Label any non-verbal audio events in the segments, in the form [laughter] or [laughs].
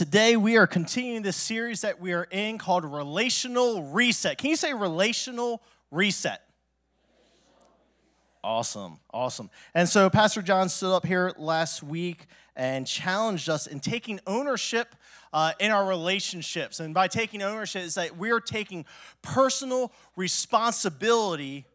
today we are continuing this series that we are in called Relational Reset. Can you say Relational Reset? Awesome, awesome. And so Pastor John stood up here last week and challenged us in taking ownership uh, in our relationships. And by taking ownership, it's that we're taking personal responsibility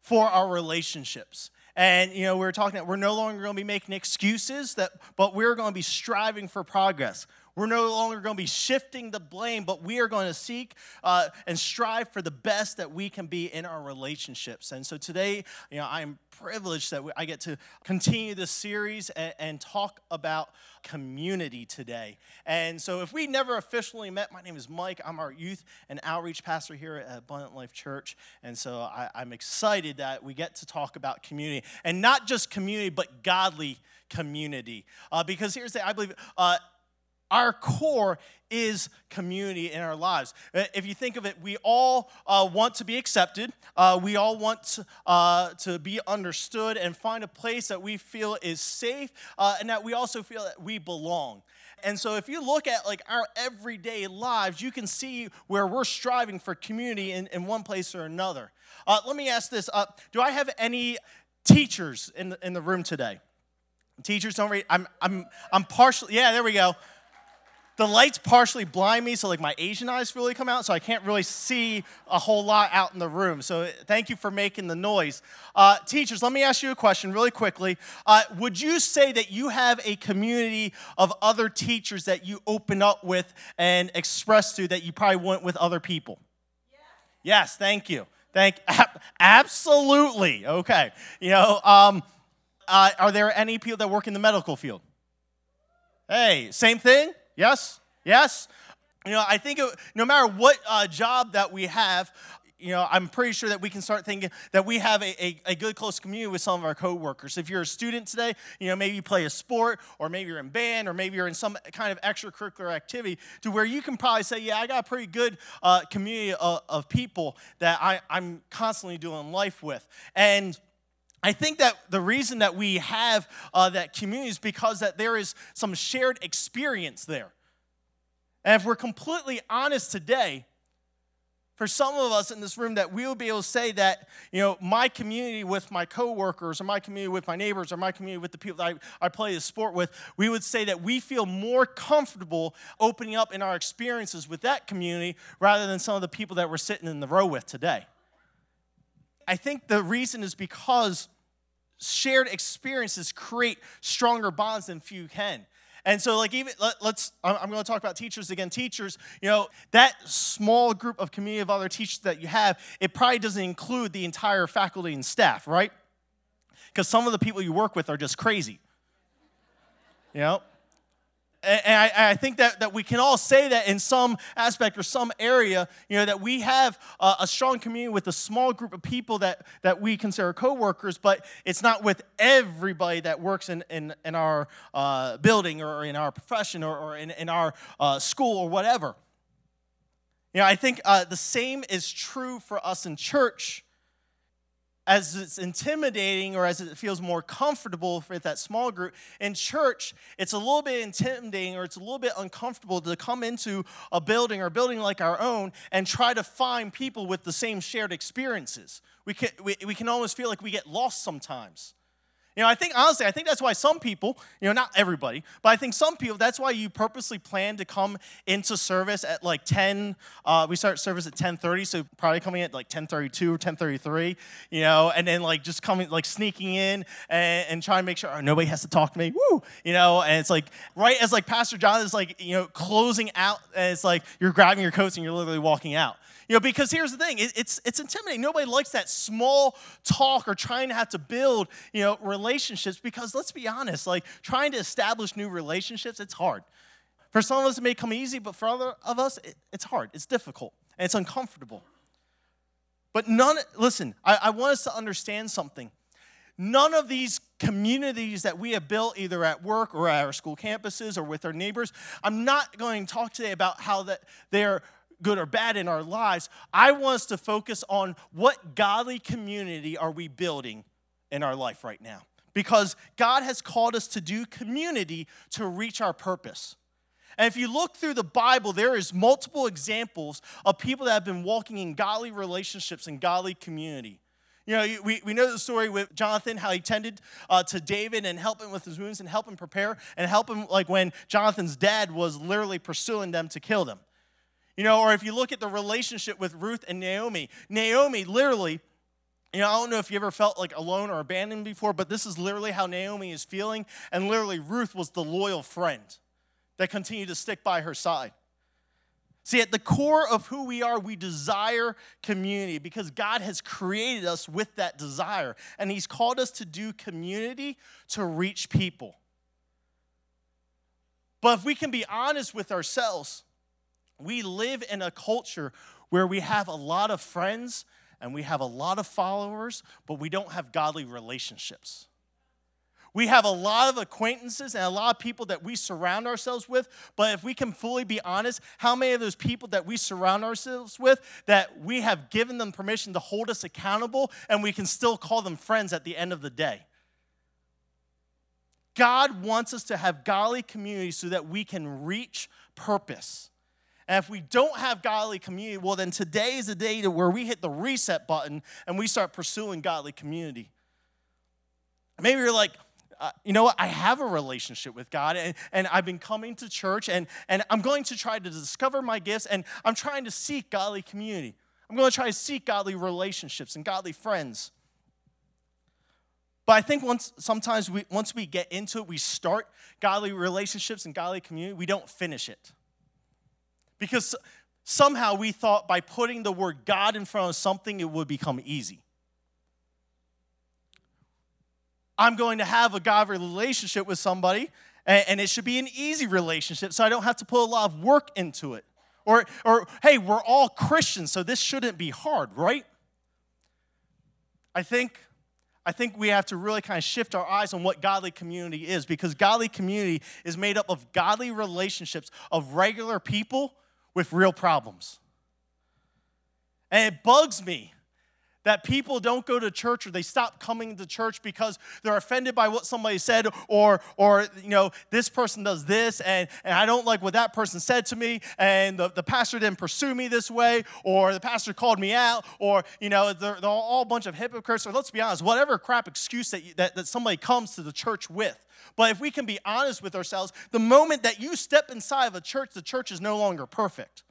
for our relationships. And you know, we are talking that we're no longer going to be making excuses that but we're going to be striving for progress. We're no longer going to be shifting the blame, but we are going to seek uh, and strive for the best that we can be in our relationships. And so today, you know, I'm privileged that I get to continue this series and, and talk about community today. And so, if we never officially met, my name is Mike. I'm our youth and outreach pastor here at Abundant Life Church. And so, I, I'm excited that we get to talk about community and not just community, but godly community. Uh, because here's the I believe uh, our core is community in our lives. Uh, if you think of it, we all uh, want to be accepted. Uh, we all want to, uh, to, be understood and find a place that we feel is safe uh, and that we also feel that we belong. And so if you look at like our everyday lives, you can see where we're striving for community in, in one place or another. Uh, let me ask this. do I have any teachers in the, in the room today? Teachers don't read. I'm, I'm, I'm partially, yeah, there we go the lights partially blind me, so like my Asian eyes really come out, so I can't really see a whole lot out in the room. So thank you for making the noise. Uh, teachers, let me ask you a question really quickly. Uh, would you say that you have a community of other teachers that you open up with and express to that you probably wouldn't with other people? Yes, yes thank you. Thank absolutely. Okay. You know, um, uh, are there any people that work in the medical field? Hey, same thing? Yes? Yes? You know, I think it, no matter what uh, job that we have, you know, I'm pretty sure that we can start thinking that we have a, a, a, good close community with some of our coworkers. If you're a student today, you know, maybe you play a sport, or maybe you're in band, or maybe you're in some kind of extracurricular activity to where you can probably say, yeah, I got a pretty good uh, community of, of, people that I, I'm constantly doing life with. And I think that the reason that we have uh, that community is because that there is some shared experience there. And if we're completely honest today, for some of us in this room that we will be able to say that you know my community with my coworkers or my community with my neighbors or my community with the people that I, I play the sport with we would say that we feel more comfortable opening up in our experiences with that community rather than some of the people that we're sitting in the row with today i think the reason is because shared experiences create stronger bonds than few can. And so, like, even let, us I'm going to talk about teachers again. Teachers, you know, that small group of community of other teachers that you have, it probably doesn't include the entire faculty and staff, right? Because some of the people you work with are just crazy. You know? And I, I, think that, that we can all say that in some aspect or some area, you know, that we have a, a, strong community with a small group of people that, that we consider coworkers, but it's not with everybody that works in, in, in our uh, building or in our profession or, or in, in our uh, school or whatever. You know, I think uh, the same is true for us in church as it's intimidating or as it feels more comfortable with that small group. In church, it's a little bit intimidating or it's a little bit uncomfortable to come into a building or a building like our own and try to find people with the same shared experiences. We can, we, we can almost feel like we get lost sometimes. You know, I think honestly, I think that's why some people, you know, not everybody, but I think some people, that's why you purposely plan to come into service at like 10. Uh, we start service at 10:30, so probably coming at like 10:32 or 10:33, you know, and then like just coming, like sneaking in and, and trying to make sure oh, nobody has to talk to me, woo, you know, and it's like right as like Pastor John is like, you know, closing out, and it's like you're grabbing your coats and you're literally walking out. You know, because here's the thing, it, it's it's intimidating. Nobody likes that small talk or trying to have to build, you know, relationships because let's be honest, like trying to establish new relationships, it's hard. For some of us, it may come easy, but for other of us, it, it's hard, it's difficult, and it's uncomfortable. But none, listen, I, I want us to understand something. None of these communities that we have built either at work or at our school campuses or with our neighbors, I'm not going to talk today about how that they're good or bad in our lives. I want us to focus on what godly community are we building in our life right now. Because God has called us to do community to reach our purpose. And if you look through the Bible, there is multiple examples of people that have been walking in godly relationships and godly community. You know, we, we know the story with Jonathan, how he tended uh, to David and helped him with his wounds and help him prepare and help him, like when Jonathan's dad was literally pursuing them to kill them. You know, or if you look at the relationship with Ruth and Naomi, Naomi literally, you know, I don't know if you ever felt like alone or abandoned before, but this is literally how Naomi is feeling. And literally, Ruth was the loyal friend that continued to stick by her side. See, at the core of who we are, we desire community because God has created us with that desire. And He's called us to do community to reach people. But if we can be honest with ourselves, we live in a culture where we have a lot of friends and we have a lot of followers, but we don't have godly relationships. We have a lot of acquaintances and a lot of people that we surround ourselves with, but if we can fully be honest, how many of those people that we surround ourselves with that we have given them permission to hold us accountable and we can still call them friends at the end of the day? God wants us to have godly community so that we can reach purpose. And if we don't have godly community, well, then today is the day to where we hit the reset button and we start pursuing godly community. Maybe you're like, uh, you know what? I have a relationship with God, and, and I've been coming to church, and, and I'm going to try to discover my gifts, and I'm trying to seek godly community. I'm going to try to seek godly relationships and godly friends. But I think once sometimes we, once we get into it, we start godly relationships and godly community, we don't finish it. Because somehow we thought by putting the word God in front of something, it would become easy. I'm going to have a God relationship with somebody, and, it should be an easy relationship, so I don't have to put a lot of work into it. Or, or hey, we're all Christians, so this shouldn't be hard, right? I think, I think we have to really kind of shift our eyes on what godly community is because godly community is made up of godly relationships of regular people with real problems. And it bugs me that people don't go to church or they stop coming to church because they're offended by what somebody said or or you know this person does this and, and i don't like what that person said to me and the, the pastor didn't pursue me this way or the pastor called me out or you know they're, they're all a bunch of hypocrites or let's be honest whatever crap excuse that, you, that, that somebody comes to the church with. But if we can be honest with ourselves the moment that you step inside of a church the church is no longer perfect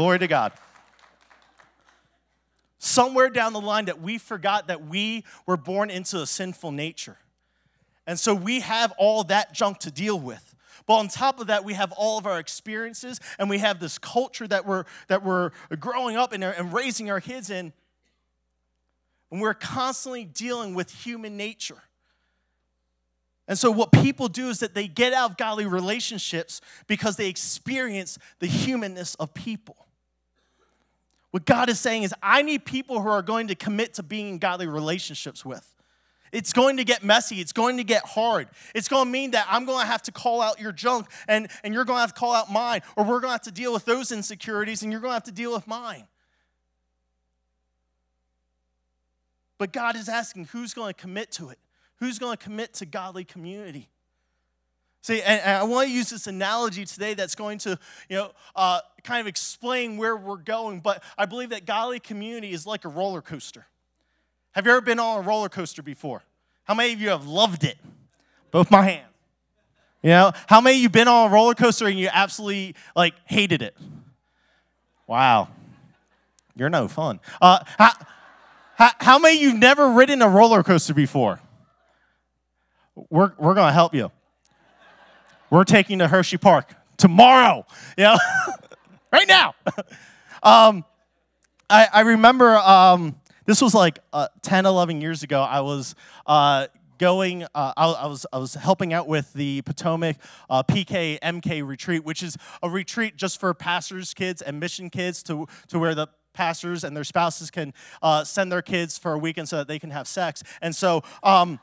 Glory to God. Somewhere down the line that we forgot that we were born into a sinful nature. And so we have all that junk to deal with. But on top of that, we have all of our experiences and we have this culture that we're, that we're growing up in and raising our kids in. And we're constantly dealing with human nature. And so, what people do is that they get out of godly relationships because they experience the humanness of people. What God is saying is, I need people who are going to commit to being in godly relationships with. It's going to get messy. It's going to get hard. It's going to mean that I'm going to have to call out your junk and, and you're going to have to call out mine, or we're going to have to deal with those insecurities and you're going to have to deal with mine. But God is asking who's going to commit to it? Who's going to commit to godly community? See, and, and I want to use this analogy today that's going to, you know, uh, kind of explain where we're going. But I believe that godly community is like a roller coaster. Have you ever been on a roller coaster before? How many of you have loved it? Both my hands. You know, how many of you been on a roller coaster and you absolutely like hated it? Wow, you're no fun. Uh, how, how, how many of you never ridden a roller coaster before? We're, we're to help you. We're taking to Hershey Park tomorrow, know, [laughs] right now. [laughs] um, I, I remember um, this was like uh, 10, 11 years ago. I was uh, going, uh, I, I, was, I was helping out with the Potomac uh, PK MK retreat, which is a retreat just for pastors' kids and mission kids to, to where the pastors and their spouses can uh, send their kids for a weekend so that they can have sex. And so, um,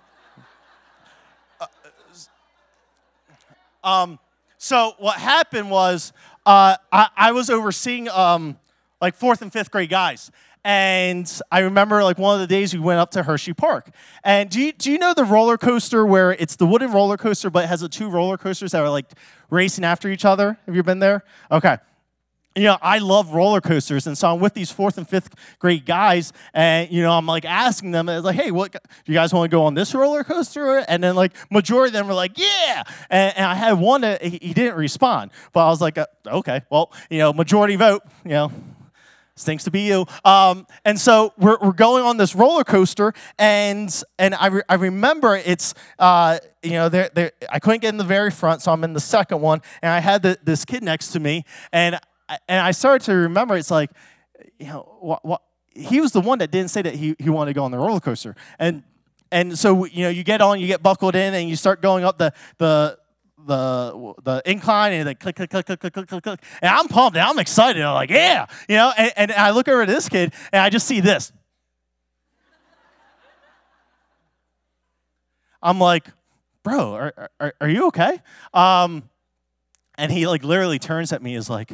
Um, so what happened was uh, I, I, was overseeing um, like fourth and fifth grade guys. And I remember like one of the days we went up to Hershey Park. And do you, do you know the roller coaster where it's the wooden roller coaster, but it has the two roller coasters that are like racing after each other? Have you been there? Okay you know, I love roller coasters, and so I'm with these fourth and fifth grade guys, and you know, I'm like asking them, like, hey, what do you guys want to go on this roller coaster? And then like majority of them were like, yeah. And, and I had one that he, he, didn't respond, but I was like, uh, okay, well, you know, majority vote, you know. Stinks to be you. Um, and so we're, we're going on this roller coaster, and and I, re- I remember it's uh, you know they're, they're, I couldn't get in the very front, so I'm in the second one, and I had the, this kid next to me, and and I started to remember it's like, you know, what, what, he was the one that didn't say that he, he wanted to go on the roller coaster. And and so you know, you get on, you get buckled in, and you start going up the the the the incline and like click click click click click click click and I'm pumped and I'm excited. I'm like, yeah, you know, and, and I look over at this kid and I just see this. I'm like, bro, are, are, are you okay? Um, and he like literally turns at me is like,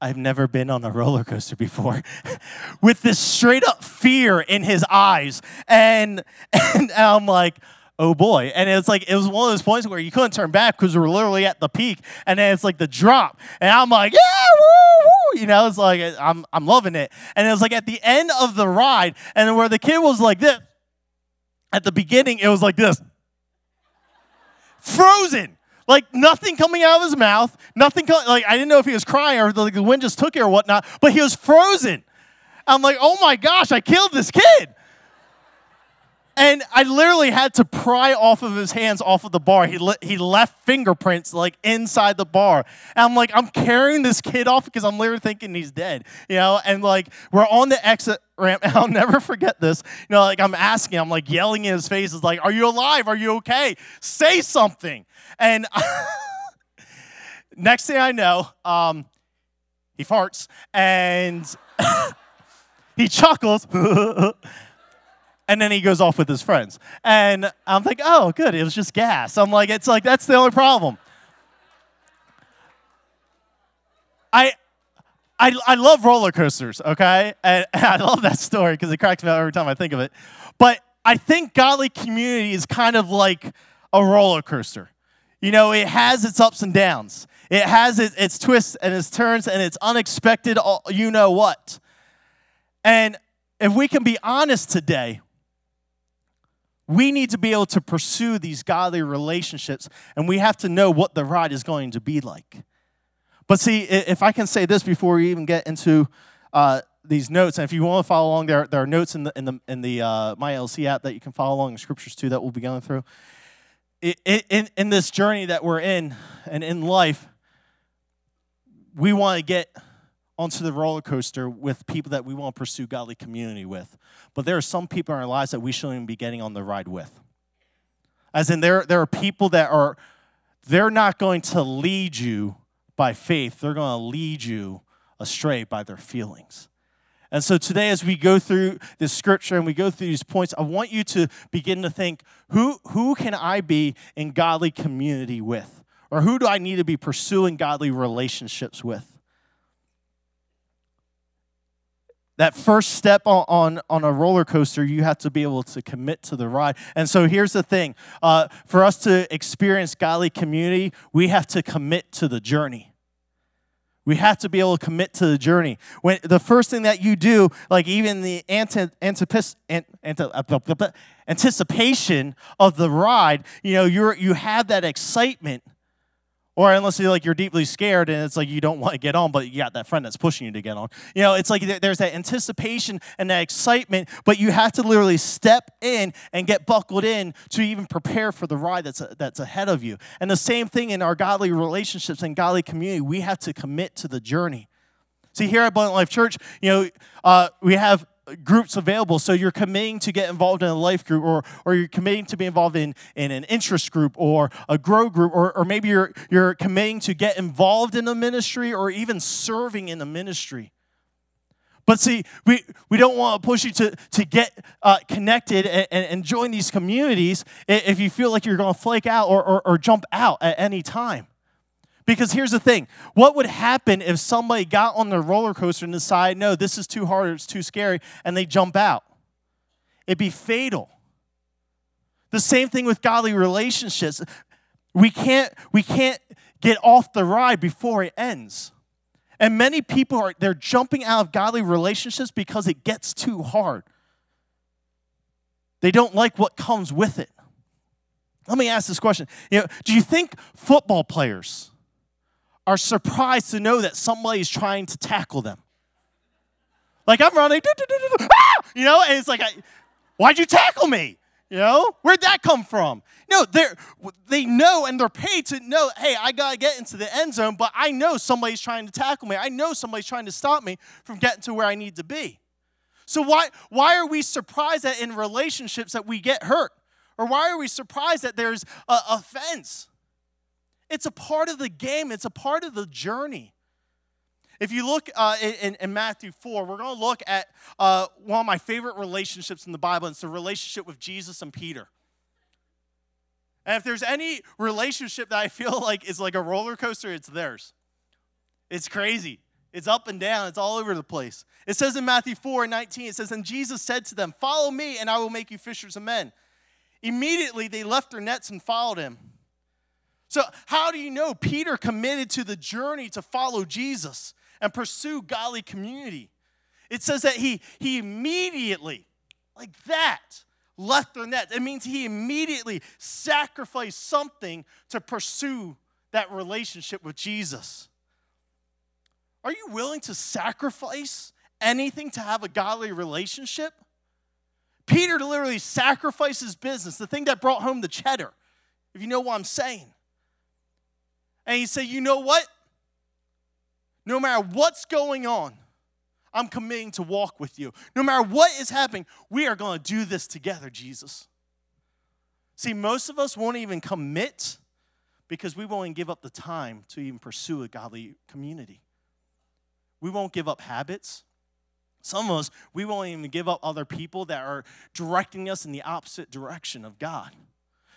I've never been on a roller coaster before, [laughs] with this straight up fear in his eyes. And, [laughs] and I'm like, oh boy. And it's like, it was one of those points where you couldn't turn back because we are literally at the peak. And then it's like the drop. And I'm like, yeah, woo, woo. You know, it's like, I'm, I'm loving it. And it was like at the end of the ride, and where the kid was like this, at the beginning, it was like this frozen. Like nothing coming out of his mouth, nothing co- like I didn't know if he was crying or the, the wind just took it or whatnot, but he was frozen. I'm like, oh my gosh, I killed this kid. And I literally had to pry off of his hands off of the bar. He, le- he left fingerprints like inside the bar. And I'm like, I'm carrying this kid off because I'm literally thinking he's dead, you know? And like, we're on the exit ramp. And I'll never forget this. You know, like I'm asking, I'm like yelling in his face, is like, Are you alive? Are you okay? Say something. And [laughs] next thing I know, um, he farts and [laughs] he chuckles. [laughs] and then he goes off with his friends. And I'm like, oh, good, it was just gas. I'm like, it's like, that's the only problem. I, I, I love roller coasters, okay? And, and [laughs] I love that story because it cracks me up every time I think of it. But I think godly community is kind of like a roller coaster. You know, it has its ups and downs. It has its, its twists and its turns and its unexpected, uh, you know what. And if we can be honest today, we need to be able to pursue these godly relationships, and we have to know what the ride is going to be like. But see, if I can say this before we even get into uh, these notes, and if you want to follow along, there, there are notes in the in the in the uh, My LC app that you can follow along the scriptures too that we'll be going through. It, it, in in this journey that we're in and in life, we want to get onto the roller coaster with people that we want to pursue godly community with. But there are some people in our lives that we shouldn't even be getting on the ride with. As in, there, there are people that are, they're not going to lead you by faith, they're going to lead you astray by their feelings. And so today, as we go through this scripture and we go through these points, I want you to begin to think who, who can I be in godly community with? Or who do I need to be pursuing godly relationships with? That first step on, on, on, a roller coaster, you have to be able to commit to the ride. And so here's the thing uh, for us to experience godly community, we have to commit to the journey. We have to be able to commit to the journey. When the first thing that you do, like even the anti, antipis, anticipation of the ride, you know, you're you have that excitement or unless you're like you're deeply scared and it's like you don't want to get on, but you got that friend that's pushing you to get on. You know, it's like there's that anticipation and that excitement, but you have to literally step in and get buckled in to even prepare for the ride that's that's ahead of you. And the same thing in our godly relationships and godly community, we have to commit to the journey. See, here at Abundant Life Church, you know, uh, we have groups available. So you're committing to get involved in a life group, or, or you're committing to be involved in, in an interest group or a grow group, or, or maybe you're, you're committing to get involved in a ministry or even serving in a ministry. But see, we, we don't want to push you to, to get uh, connected and, and, join these communities if you feel like you're going to flake out or, or, or jump out at any time. Because here's the thing what would happen if somebody got on the roller coaster and decided, no, this is too hard, it's too scary, and they jump out? It'd be fatal. The same thing with godly relationships. We can't, we can't get off the ride before it ends. And many people are they're jumping out of godly relationships because it gets too hard. They don't like what comes with it. Let me ask this question. You know, do you think football players are surprised to know that somebody is trying to tackle them? Like I'm running, ah! you know, and it's like, why'd you tackle me? You know, where'd that come from? No, they they know and they're paid to know, hey, I got to get into the end zone, but I know somebody's trying to tackle me. I know somebody's trying to stop me from getting to where I need to be. So why, why are we surprised that in relationships that we get hurt? Or why are we surprised that there's a offense? It's a part of the game, it's a part of the journey. If you look uh, in, in, Matthew 4, we're going to look at uh, one of my favorite relationships in the Bible. It's the relationship with Jesus and Peter. And if there's any relationship that I feel like is like a roller coaster, it's theirs. It's crazy. It's up and down. It's all over the place. It says in Matthew 4 and 19, it says, And Jesus said to them, Follow me, and I will make you fishers of men. Immediately they left their nets and followed him. So, how do you know Peter committed to the journey to follow Jesus and pursue godly community? It says that he, he immediately, like that, left their nets. It means he immediately sacrificed something to pursue that relationship with Jesus. Are you willing to sacrifice anything to have a godly relationship? Peter literally sacrificed his business, the thing that brought home the cheddar, if you know what I'm saying. And he said, You know what? No matter what's going on, I'm committing to walk with you. No matter what is happening, we are going to do this together, Jesus. See, most of us won't even commit because we won't even give up the time to even pursue a godly community. We won't give up habits. Some of us, we won't even give up other people that are directing us in the opposite direction of God.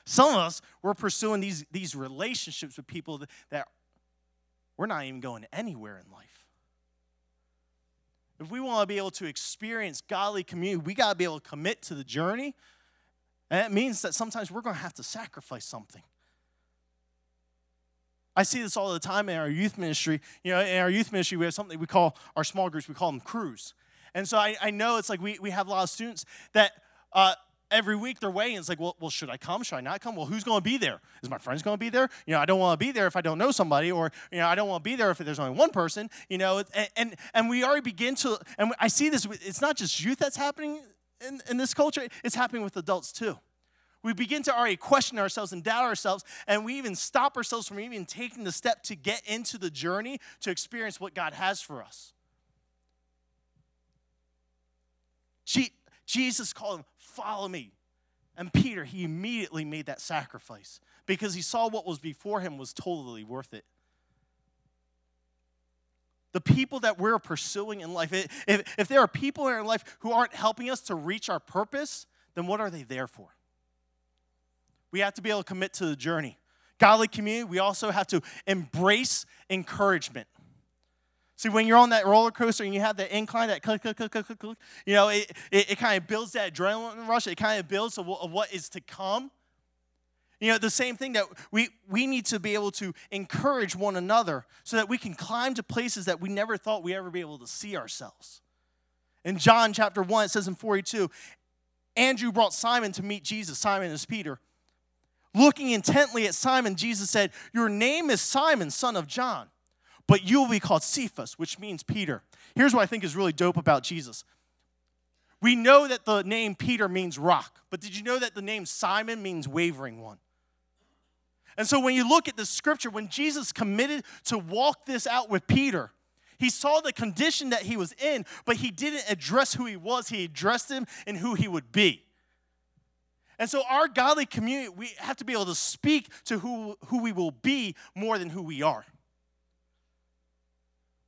Some of us, we're pursuing these, these relationships with people that, we're not even going anywhere in life. If we want to be able to experience godly community, we got to be able to commit to the journey. And that means that sometimes we're going to have to sacrifice something. I see this all the time in our youth ministry. You know, in our youth ministry, we have something we call our small groups, we call them crews. And so I, I know it's like we, we have a lot of students that uh, every week they're weighing. It's like, well, well, should I come? Should I not come? Well, who's going to be there? Is my friends going to be there? You know, I don't want to be there if I don't know somebody, or you know, I don't want to be there if there's only one person. You know, and and, and we already begin to, and I see this. It's not just youth that's happening in, in this culture; it's happening with adults too. We begin to already question ourselves and doubt ourselves, and we even stop ourselves from even taking the step to get into the journey to experience what God has for us. Jesus called him, Follow me. And Peter, he immediately made that sacrifice because he saw what was before him was totally worth it. The people that we're pursuing in life, if, if there are people in our life who aren't helping us to reach our purpose, then what are they there for? We have to be able to commit to the journey. Godly community, we also have to embrace encouragement. See, when you're on that roller coaster and you have that incline, that click, click, click, click, click, click you know, it, it, it kind of builds that adrenaline rush. It kind of builds of, what is to come. You know, the same thing that we, we need to be able to encourage one another so that we can climb to places that we never thought we ever be able to see ourselves. In John chapter 1, it says in 42, Andrew brought Simon to meet Jesus. Simon is Peter. Looking intently at Simon, Jesus said, Your name is Simon, son of John but you will be called Cephas, which means Peter. Here's what I think is really dope about Jesus. We know that the name Peter means rock, but did you know that the name Simon means wavering one? And so when you look at the scripture, when Jesus committed to walk this out with Peter, he saw the condition that he was in, but he didn't address who he was. He addressed him and who he would be. And so, our godly community, we have to be able to speak to who, who we will be more than who we are.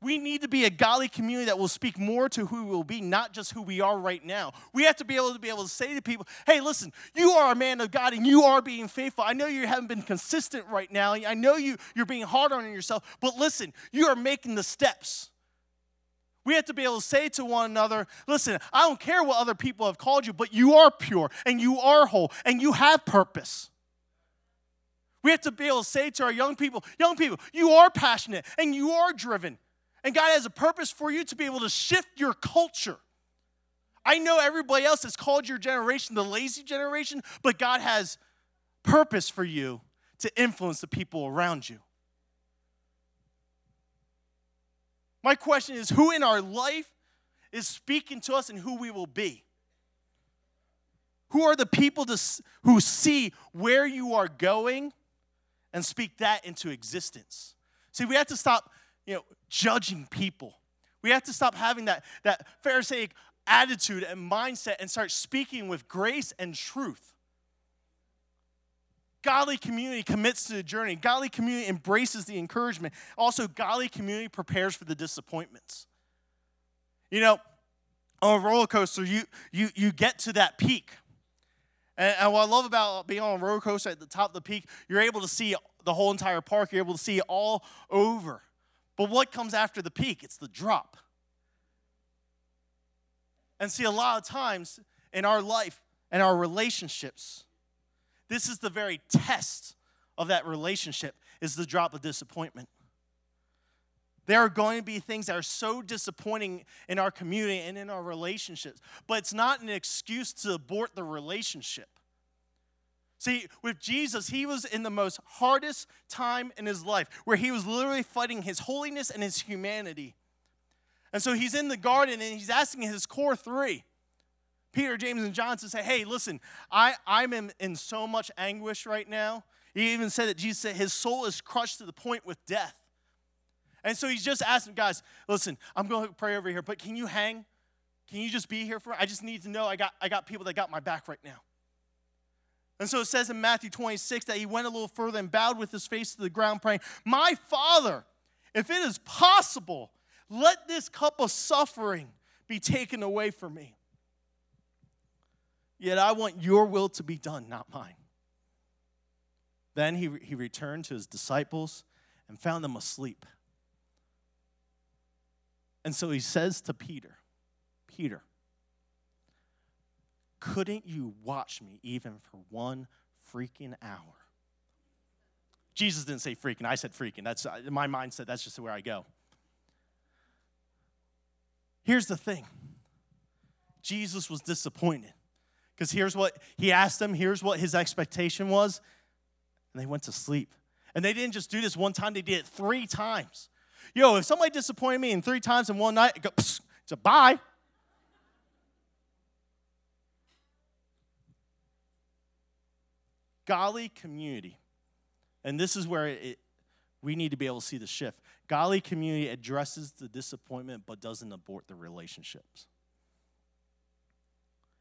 We need to be a godly community that will speak more to who we will be, not just who we are right now. We have to be able to be able to say to people, hey, listen, you are a man of God and you are being faithful. I know you haven't been consistent right now. I know you, you're being hard on yourself, but listen, you are making the steps. We have to be able to say to one another, listen, I don't care what other people have called you, but you are pure and you are whole and you have purpose. We have to be able to say to our young people, young people, you are passionate and you are driven. And God has a purpose for you to be able to shift your culture. I know everybody else has called your generation the lazy generation, but God has purpose for you to influence the people around you. My question is who in our life is speaking to us and who we will be? Who are the people to, who see where you are going and speak that into existence? See, we have to stop you know, judging people. We have to stop having that, that Pharisaic attitude and mindset and start speaking with grace and truth. Godly community commits to the journey. Godly community embraces the encouragement. Also, godly community prepares for the disappointments. You know, on a roller coaster, you you you get to that peak. And, and what I love about being on a roller coaster at the top of the peak, you're able to see the whole entire park. You're able to see all over. But what comes after the peak? It's the drop. And see, a lot of times in our life and our relationships, this is the very test of that relationship is the drop of disappointment. There are going to be things that are so disappointing in our community and in our relationships, but it's not an excuse to abort the relationship. See, with Jesus, he was in the most hardest time in his life where he was literally fighting his holiness and his humanity. And so he's in the garden and he's asking his core three Peter, James, and John to say, Hey, listen, I, I'm in, in so much anguish right now. He even said that Jesus said his soul is crushed to the point with death. And so he's just asking, guys, listen, I'm going to pray over here, but can you hang? Can you just be here for? I just need to know I got I got people that got my back right now. And so it says in Matthew 26 that he went a little further and bowed with his face to the ground, praying, My Father, if it is possible, let this cup of suffering be taken away from me. Yet I want your will to be done, not mine. Then he, he returned to his disciples and found them asleep. And so he says to Peter, Peter, couldn't you watch me even for one freaking hour? Jesus didn't say freaking. I said freaking. That's uh, my mindset. That's just where I go. Here's the thing Jesus was disappointed because here's what he asked them, here's what his expectation was, and they went to sleep. And they didn't just do this one time, they did it three times. Yo, if somebody disappointed me in three times in one night, go, it's a bye. Godly community, and this is where it, we need to be able to see the shift. Godly community addresses the disappointment but doesn't abort the relationships.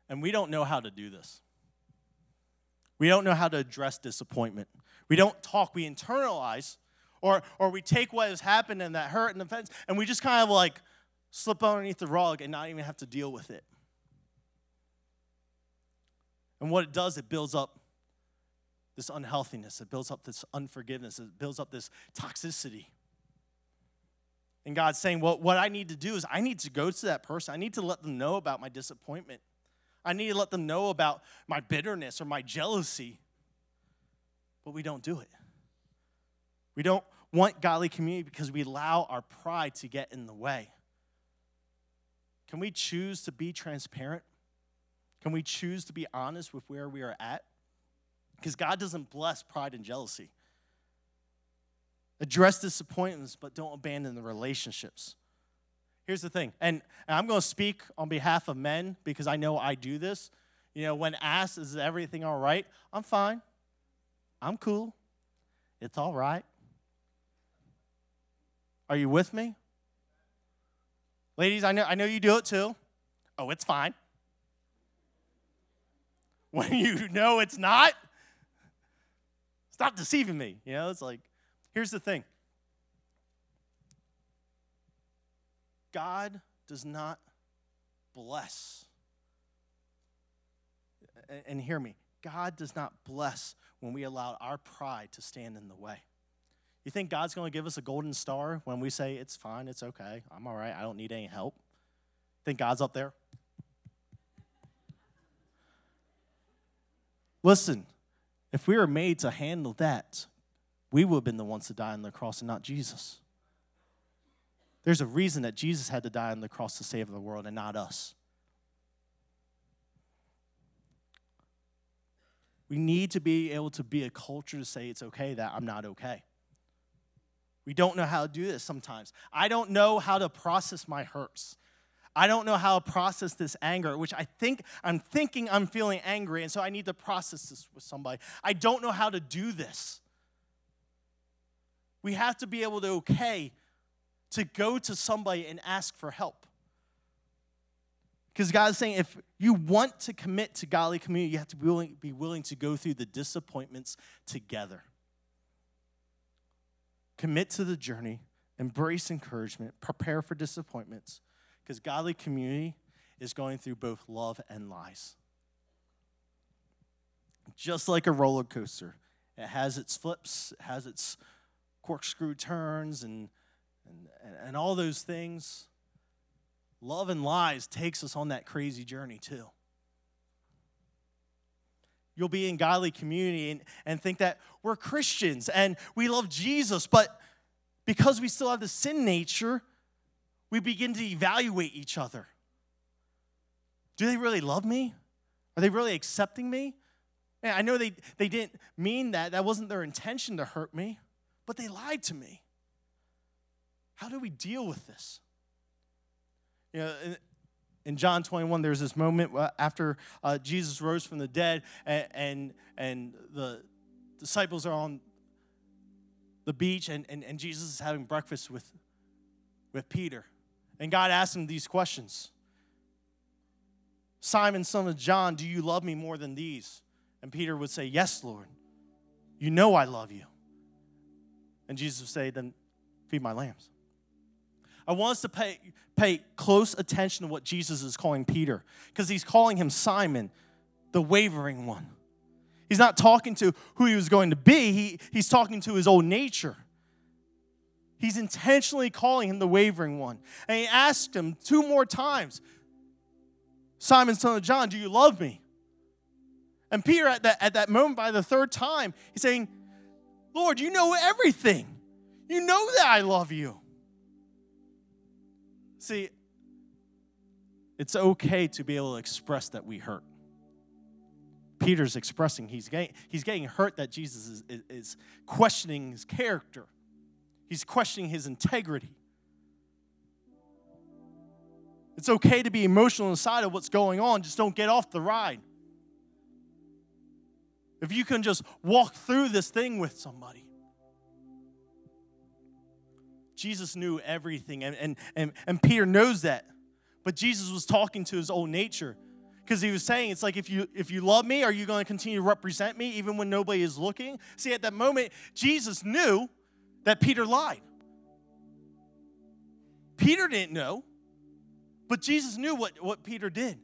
And we don't know how to do this. We don't know how to address disappointment. We don't talk, we internalize, or, or we take what has happened and that hurt and offense, and we just kind of like slip underneath the rug and not even have to deal with it. And what it does, it builds up this unhealthiness, it builds up this unforgiveness, it builds up this toxicity. And God's saying, well, what I need to do is I need to go to that person. I need to let them know about my disappointment. I need to let them know about my bitterness or my jealousy. But we don't do it. We don't want godly community because we allow our pride to get in the way. Can we choose to be transparent? Can we choose to be honest with where we are at? Because God doesn't bless pride and jealousy. Address disappointments, but don't abandon the relationships. Here's the thing, and, I'm going to speak on behalf of men because I know I do this. You know, when asked, is everything all right? I'm fine. I'm cool. It's all right. Are you with me? Ladies, I know, I know you do it too. Oh, it's fine. [laughs] When you know it's not, Stop deceiving me. You know, it's like, here's the thing God does not bless. And hear me, God does not bless when we allow our pride to stand in the way. You think God's going to give us a golden star when we say, it's fine, it's okay, I'm all right, I don't need any help? Think God's up there? Listen, if we were made to handle that, we would have been the ones to die on the cross and not Jesus. There's a reason that Jesus had to die on the cross to save the world and not us. We need to be able to be a culture to say it's okay that I'm not okay. We don't know how to do this sometimes. I don't know how to process my hurts. I don't know how to process this anger, which I think I'm thinking I'm feeling angry, and so I need to process this with somebody. I don't know how to do this. We have to be able to okay to go to somebody and ask for help. Because God is saying if you want to commit to godly community, you have to be willing, be willing to go through the disappointments together. Commit to the journey, embrace encouragement, prepare for disappointments, because godly community is going through both love and lies. Just like a roller coaster, it has its flips, it has its corkscrew turns, and, and, and all those things. Love and lies takes us on that crazy journey too. You'll be in godly community and, and think that we're Christians and we love Jesus, but because we still have the sin nature, we begin to evaluate each other. Do they really love me? Are they really accepting me? Man, I know they, they didn't mean that. That wasn't their intention to hurt me, but they lied to me. How do we deal with this? You know, in, John 21, there's this moment after uh, Jesus rose from the dead, and, and, and the disciples are on the beach, and, and, and Jesus is having breakfast with, with Peter. And God asked him these questions Simon, son of John, do you love me more than these? And Peter would say, Yes, Lord. You know I love you. And Jesus would say, Then feed my lambs. I want us to pay, pay close attention to what Jesus is calling Peter, because he's calling him Simon, the wavering one. He's not talking to who he was going to be, he, he's talking to his old nature. He's intentionally calling him the wavering one. And he asked him two more times Simon, son of John, do you love me? And Peter, at that, at that moment, by the third time, he's saying, Lord, you know everything. You know that I love you. See, it's okay to be able to express that we hurt. Peter's expressing he's getting, he's getting hurt that Jesus is, is, is questioning his character, he's questioning his integrity. It's okay to be emotional inside of what's going on, just don't get off the ride. If you can just walk through this thing with somebody. Jesus knew everything, and, and, and, and Peter knows that. But Jesus was talking to his old nature because he was saying, It's like, if you, if you love me, are you going to continue to represent me even when nobody is looking? See, at that moment, Jesus knew that Peter lied. Peter didn't know, but Jesus knew what, what Peter did.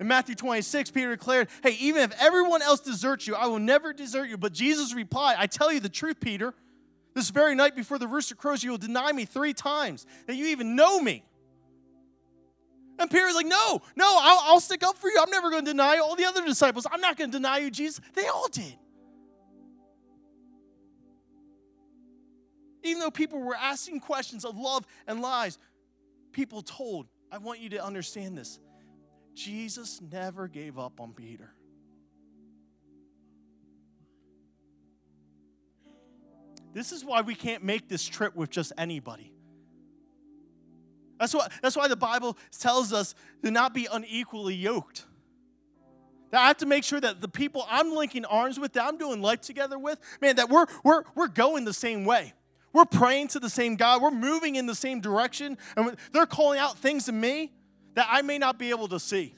In Matthew 26, Peter declared, Hey, even if everyone else deserts you, I will never desert you. But Jesus replied, I tell you the truth, Peter. This very night before the rooster crows, you will deny me three times that you even know me. And Peter's like, No, no, I'll, I'll stick up for you. I'm never going to deny all the other disciples. I'm not going to deny you, Jesus. They all did. Even though people were asking questions of love and lies, people told, I want you to understand this. Jesus never gave up on Peter. This is why we can't make this trip with just anybody. That's why, that's why the Bible tells us to not be unequally yoked. That I have to make sure that the people I'm linking arms with, that I'm doing life together with, man, that we're, we're, we're going the same way. We're praying to the same God. We're moving in the same direction. And they're calling out things to me that I may not be able to see.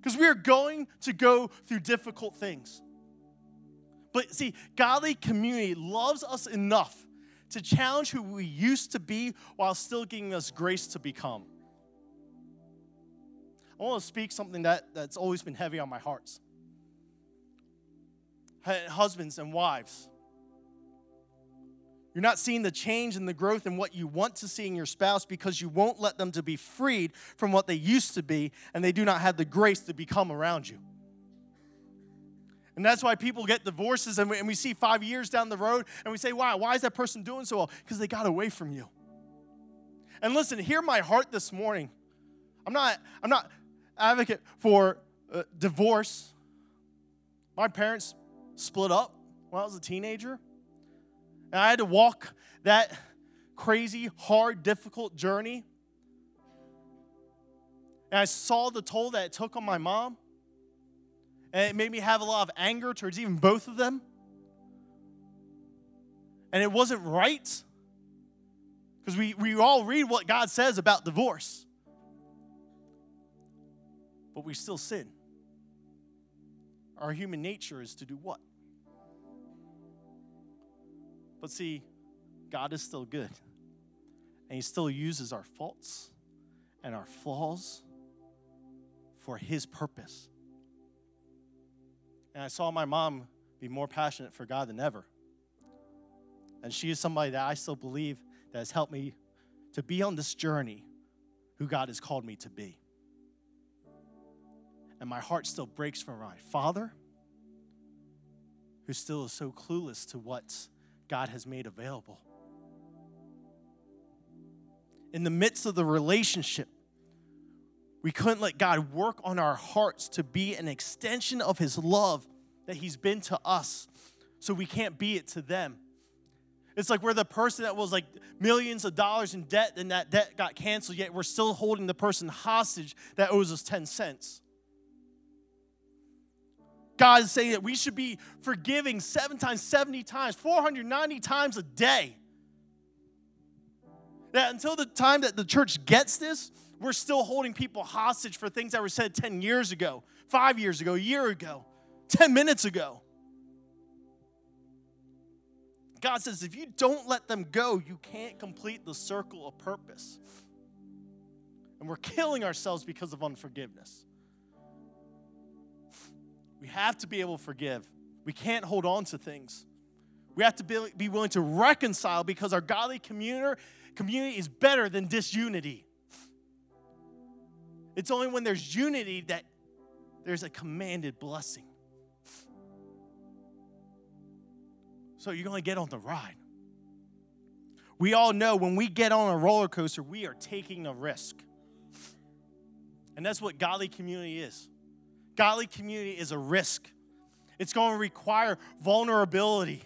Because we are going to go through difficult things. But see, godly community loves us enough to challenge who we used to be while still giving us grace to become. I want to speak something that, that's always been heavy on my heart. Husbands and wives, you're not seeing the change and the growth in what you want to see in your spouse because you won't let them to be freed from what they used to be, and they do not have the grace to become around you. And that's why people get divorces, and we, and we see five years down the road, and we say, Why? Why is that person doing so well? Because they got away from you. And listen, hear my heart this morning. I'm not, I'm not advocate for uh, divorce. My parents split up when I was a teenager. And I had to walk that crazy, hard, difficult journey. And I saw the toll that it took on my mom. And it made me have a lot of anger towards even both of them. And it wasn't right. Because we, we all read what God says about divorce. But we still sin. Our human nature is to do what? But see, God is still good. And He still uses our faults and our flaws for His purpose. And I saw my mom be more passionate for God than ever. And she is somebody that I still believe that has helped me to be on this journey who God has called me to be. And my heart still breaks for my father, who still is so clueless to what's God has made available. In the midst of the relationship, we couldn't let God work on our hearts to be an extension of His love that He's been to us, so we can't be it to them. It's like we're the person that was like millions of dollars in debt, and that debt got canceled, yet we're still holding the person hostage that owes us 10 cents. God is saying that we should be forgiving seven times, 70 times, 490 times a day. That until the time that the church gets this, we're still holding people hostage for things that were said 10 years ago, five years ago, a year ago, 10 minutes ago. God says if you don't let them go, you can't complete the circle of purpose. And we're killing ourselves because of unforgiveness. We have to be able to forgive. We can't hold on to things. We have to be, willing to reconcile because our godly community is better than disunity. It's only when there's unity that there's a commanded blessing. So you're going to get on the ride. We all know when we get on a roller coaster, we are taking a risk. And that's what godly community is. Godly community is a risk. It's going to require vulnerability.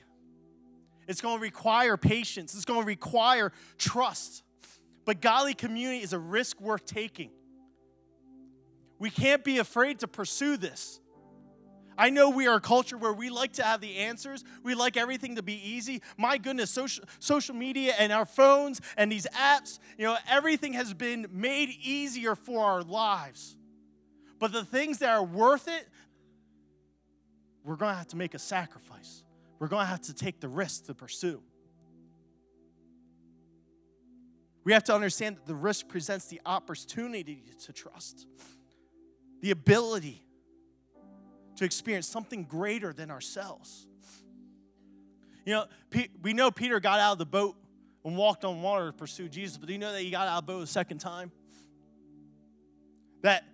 It's going to require patience. It's going to require trust. But godly community is a risk worth taking. We can't be afraid to pursue this. I know we are a culture where we like to have the answers. We like everything to be easy. My goodness, social, social media and our phones and these apps, you know, everything has been made easier for our lives. But the things that are worth it, we're going to have to make a sacrifice. We're going to have to take the risk to pursue. We have to understand that the risk presents the opportunity to trust, the ability to experience something greater than ourselves. You know, we know Peter got out of the boat and walked on water to pursue Jesus, but do you know that he got out of the boat a second time? That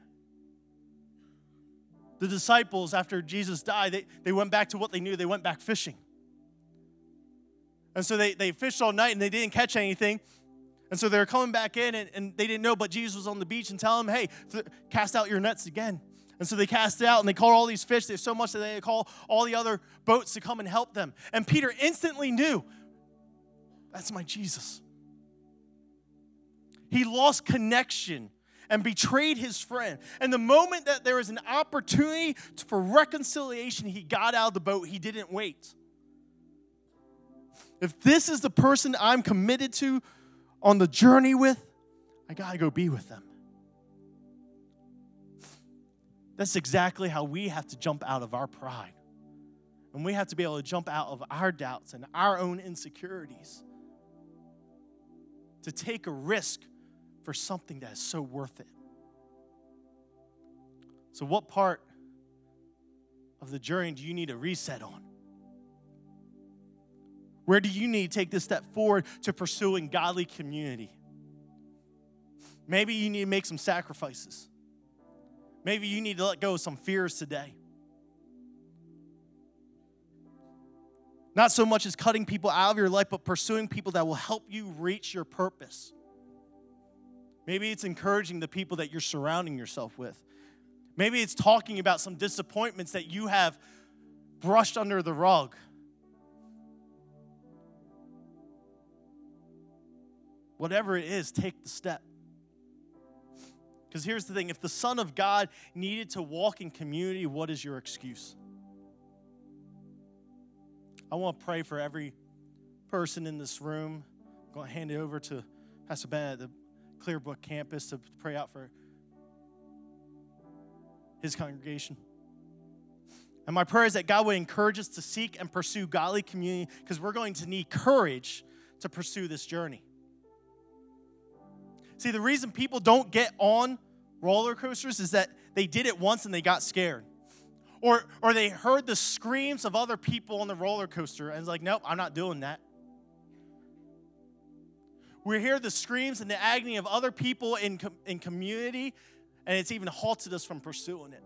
the disciples, after Jesus died, they, they went back to what they knew. They went back fishing. And so they, they fished all night and they didn't catch anything. And so they were coming back in and, and they didn't know, but Jesus was on the beach and tell them, hey, th- cast out your nets again. And so they cast it out and they caught all these fish. There's so much that they call all the other boats to come and help them. And Peter instantly knew that's my Jesus. He lost connection and betrayed his friend. And the moment that there was an opportunity for reconciliation, he got out of the boat. He didn't wait. If this is the person I'm committed to on the journey with, I got to go be with them. That's exactly how we have to jump out of our pride. And we have to be able to jump out of our doubts and our own insecurities to take a risk for something that is so worth it. So, what part of the journey do you need a reset on? Where do you need to take this step forward to pursuing godly community? Maybe you need to make some sacrifices. Maybe you need to let go of some fears today. Not so much as cutting people out of your life, but pursuing people that will help you reach your purpose. Maybe it's encouraging the people that you're surrounding yourself with. Maybe it's talking about some disappointments that you have brushed under the rug. Whatever it is, take the step. Because here's the thing if the Son of God needed to walk in community, what is your excuse? I want to pray for every person in this room. I'm going to hand it over to Pastor Ben at the Clearbrook campus to pray out for his congregation. And my prayer is that God would encourage us to seek and pursue godly community because we're going to need courage to pursue this journey. See, the reason people don't get on roller coasters is that they did it once and they got scared. Or, or they heard the screams of other people on the roller coaster and it's like, nope, I'm not doing that. We hear the screams and the agony of other people in, in community, and it's even halted us from pursuing it.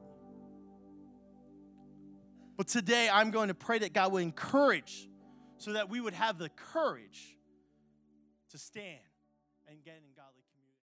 But today, I'm going to pray that God would encourage so that we would have the courage to stand and get in